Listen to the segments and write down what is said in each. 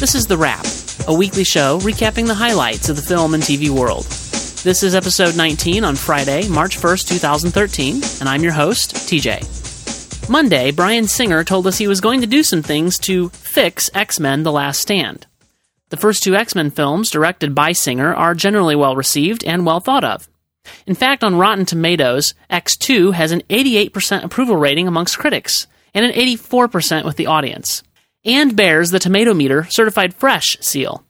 This is The Wrap, a weekly show recapping the highlights of the film and TV world. This is episode 19 on Friday, March 1st, 2013, and I'm your host, TJ. Monday, Bryan Singer told us he was going to do some things to fix X Men The Last Stand. The first two X Men films, directed by Singer, are generally well received and well thought of. In fact, on Rotten Tomatoes, X2 has an 88% approval rating amongst critics and an 84% with the audience, and bears the Tomato Meter certified fresh seal.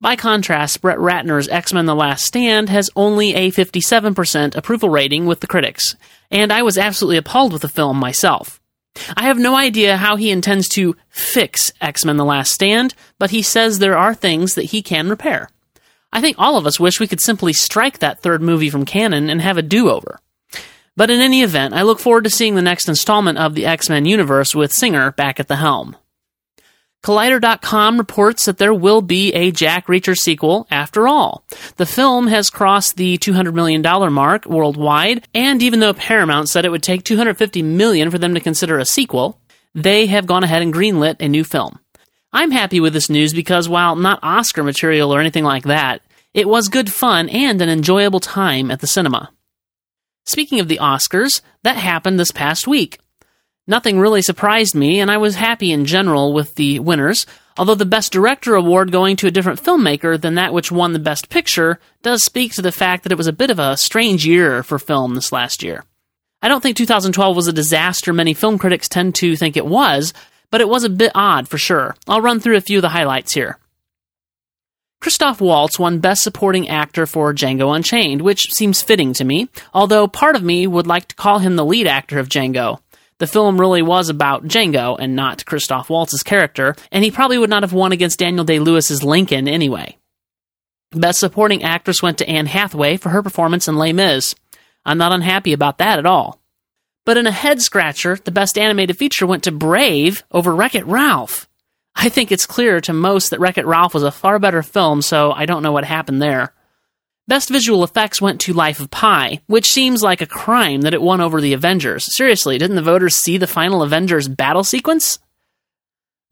By contrast, Brett Ratner's X Men The Last Stand has only a 57% approval rating with the critics, and I was absolutely appalled with the film myself. I have no idea how he intends to fix X Men The Last Stand, but he says there are things that he can repair. I think all of us wish we could simply strike that third movie from canon and have a do over. But in any event, I look forward to seeing the next installment of the X Men universe with Singer back at the helm. Collider.com reports that there will be a Jack Reacher sequel after all. The film has crossed the $200 million mark worldwide, and even though Paramount said it would take 250 million for them to consider a sequel, they have gone ahead and greenlit a new film. I'm happy with this news because while not Oscar material or anything like that, it was good fun and an enjoyable time at the cinema. Speaking of the Oscars, that happened this past week. Nothing really surprised me, and I was happy in general with the winners, although the Best Director award going to a different filmmaker than that which won the Best Picture does speak to the fact that it was a bit of a strange year for film this last year. I don't think 2012 was a disaster many film critics tend to think it was, but it was a bit odd for sure. I'll run through a few of the highlights here. Christoph Waltz won Best Supporting Actor for Django Unchained, which seems fitting to me, although part of me would like to call him the lead actor of Django. The film really was about Django and not Christoph Waltz's character, and he probably would not have won against Daniel Day Lewis's Lincoln anyway. Best Supporting Actress went to Anne Hathaway for her performance in Les Mis. I'm not unhappy about that at all. But in a head scratcher, the best animated feature went to Brave over Wreck It Ralph. I think it's clear to most that Wreck It Ralph was a far better film, so I don't know what happened there. Best visual effects went to Life of Pi, which seems like a crime that it won over the Avengers. Seriously, didn't the voters see the final Avengers battle sequence?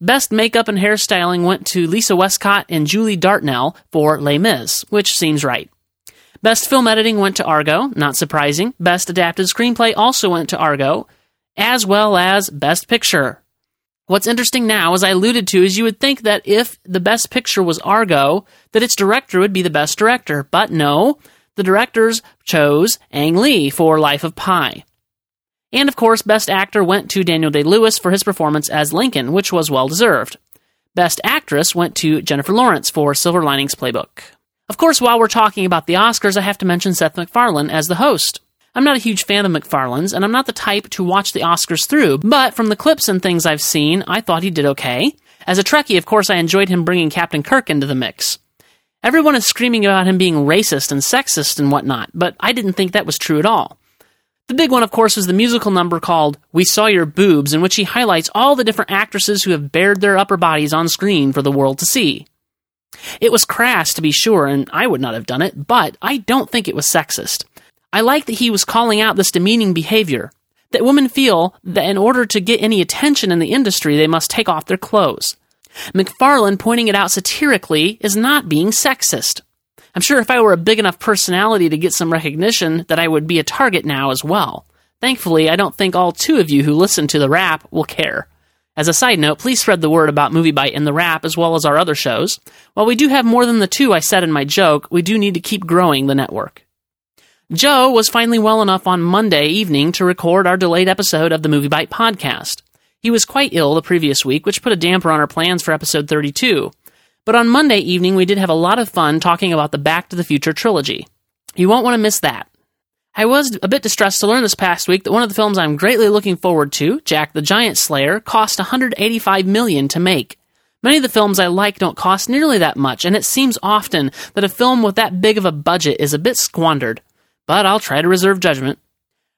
Best makeup and hairstyling went to Lisa Westcott and Julie Dartnell for Les Mis, which seems right. Best film editing went to Argo, not surprising. Best adapted screenplay also went to Argo, as well as Best Picture. What's interesting now, as I alluded to, is you would think that if the best picture was Argo, that its director would be the best director. But no, the directors chose Ang Lee for Life of Pi. And of course, Best Actor went to Daniel Day Lewis for his performance as Lincoln, which was well deserved. Best Actress went to Jennifer Lawrence for Silver Linings Playbook. Of course, while we're talking about the Oscars, I have to mention Seth MacFarlane as the host. I'm not a huge fan of MacFarlane's, and I'm not the type to watch the Oscars through, but from the clips and things I've seen, I thought he did okay. As a Trekkie, of course, I enjoyed him bringing Captain Kirk into the mix. Everyone is screaming about him being racist and sexist and whatnot, but I didn't think that was true at all. The big one, of course, was the musical number called We Saw Your Boobs, in which he highlights all the different actresses who have bared their upper bodies on screen for the world to see. It was crass, to be sure, and I would not have done it, but I don't think it was sexist. I like that he was calling out this demeaning behavior, that women feel that in order to get any attention in the industry, they must take off their clothes. MacFarlane pointing it out satirically is not being sexist. I'm sure if I were a big enough personality to get some recognition, that I would be a target now as well. Thankfully, I don't think all two of you who listen to the Wrap will care. As a side note, please spread the word about MovieBite and The Wrap as well as our other shows. While we do have more than the two I said in my joke, we do need to keep growing the network. Joe was finally well enough on Monday evening to record our delayed episode of the Movie Bite podcast. He was quite ill the previous week, which put a damper on our plans for episode 32. But on Monday evening, we did have a lot of fun talking about the Back to the Future trilogy. You won't want to miss that. I was a bit distressed to learn this past week that one of the films I'm greatly looking forward to, Jack the Giant Slayer, cost 185 million to make. Many of the films I like don't cost nearly that much, and it seems often that a film with that big of a budget is a bit squandered. But I'll try to reserve judgment.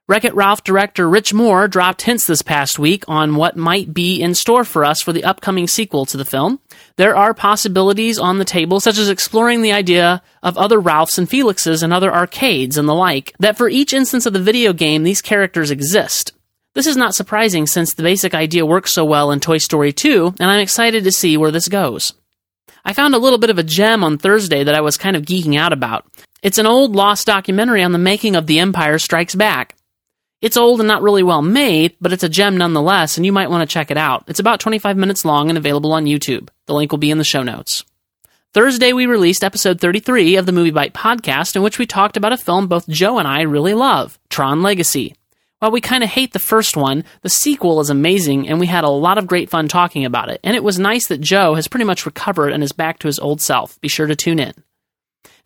Wreck It Ralph director Rich Moore dropped hints this past week on what might be in store for us for the upcoming sequel to the film. There are possibilities on the table, such as exploring the idea of other Ralphs and Felixes and other arcades and the like, that for each instance of the video game, these characters exist. This is not surprising since the basic idea works so well in Toy Story 2, and I'm excited to see where this goes. I found a little bit of a gem on Thursday that I was kind of geeking out about. It's an old lost documentary on the making of The Empire Strikes Back. It's old and not really well made, but it's a gem nonetheless, and you might want to check it out. It's about 25 minutes long and available on YouTube. The link will be in the show notes. Thursday, we released episode 33 of the Movie Bite podcast, in which we talked about a film both Joe and I really love Tron Legacy. While we kind of hate the first one, the sequel is amazing, and we had a lot of great fun talking about it. And it was nice that Joe has pretty much recovered and is back to his old self. Be sure to tune in.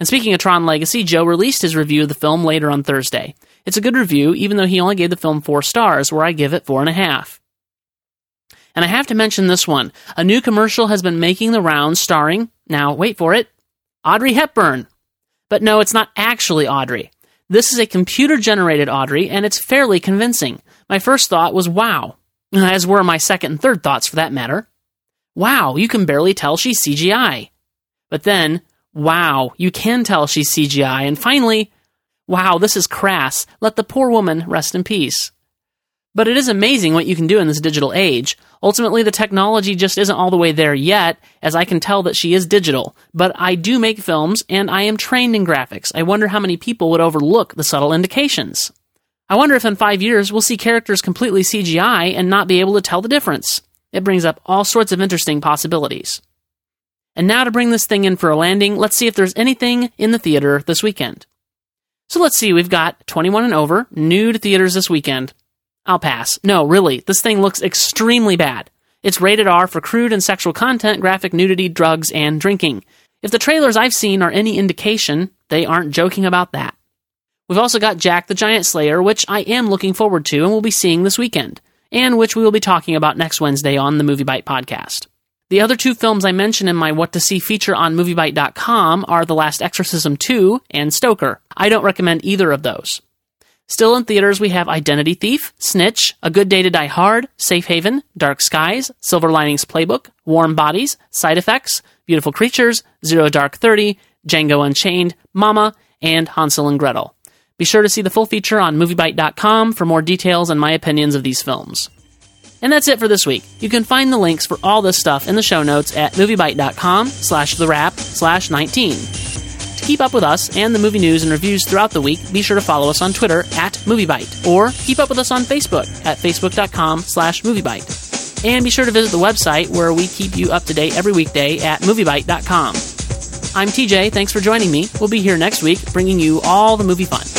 And speaking of Tron Legacy, Joe released his review of the film later on Thursday. It's a good review, even though he only gave the film four stars, where I give it four and a half. And I have to mention this one. A new commercial has been making the rounds starring, now wait for it, Audrey Hepburn. But no, it's not actually Audrey. This is a computer generated Audrey, and it's fairly convincing. My first thought was wow, as were my second and third thoughts for that matter. Wow, you can barely tell she's CGI. But then, wow, you can tell she's CGI. And finally, Wow, this is crass. Let the poor woman rest in peace. But it is amazing what you can do in this digital age. Ultimately, the technology just isn't all the way there yet, as I can tell that she is digital. But I do make films, and I am trained in graphics. I wonder how many people would overlook the subtle indications. I wonder if in five years we'll see characters completely CGI and not be able to tell the difference. It brings up all sorts of interesting possibilities. And now to bring this thing in for a landing, let's see if there's anything in the theater this weekend. So let's see, we've got 21 and over, new to theaters this weekend. I'll pass. No, really, this thing looks extremely bad. It's rated R for crude and sexual content, graphic nudity, drugs, and drinking. If the trailers I've seen are any indication, they aren't joking about that. We've also got Jack the Giant Slayer, which I am looking forward to and will be seeing this weekend, and which we will be talking about next Wednesday on the Movie Bite podcast. The other two films I mention in my What to See feature on MovieBite.com are The Last Exorcism 2 and Stoker. I don't recommend either of those. Still in theaters, we have Identity Thief, Snitch, A Good Day to Die Hard, Safe Haven, Dark Skies, Silver Linings Playbook, Warm Bodies, Side Effects, Beautiful Creatures, Zero Dark Thirty, Django Unchained, Mama, and Hansel and Gretel. Be sure to see the full feature on MovieBite.com for more details and my opinions of these films. And that's it for this week. You can find the links for all this stuff in the show notes at moviebite.com slash the wrap slash 19. To keep up with us and the movie news and reviews throughout the week, be sure to follow us on Twitter at MovieBite, or keep up with us on Facebook at facebook.com slash MovieBite. And be sure to visit the website where we keep you up to date every weekday at MovieBite.com. I'm TJ, thanks for joining me. We'll be here next week bringing you all the movie fun.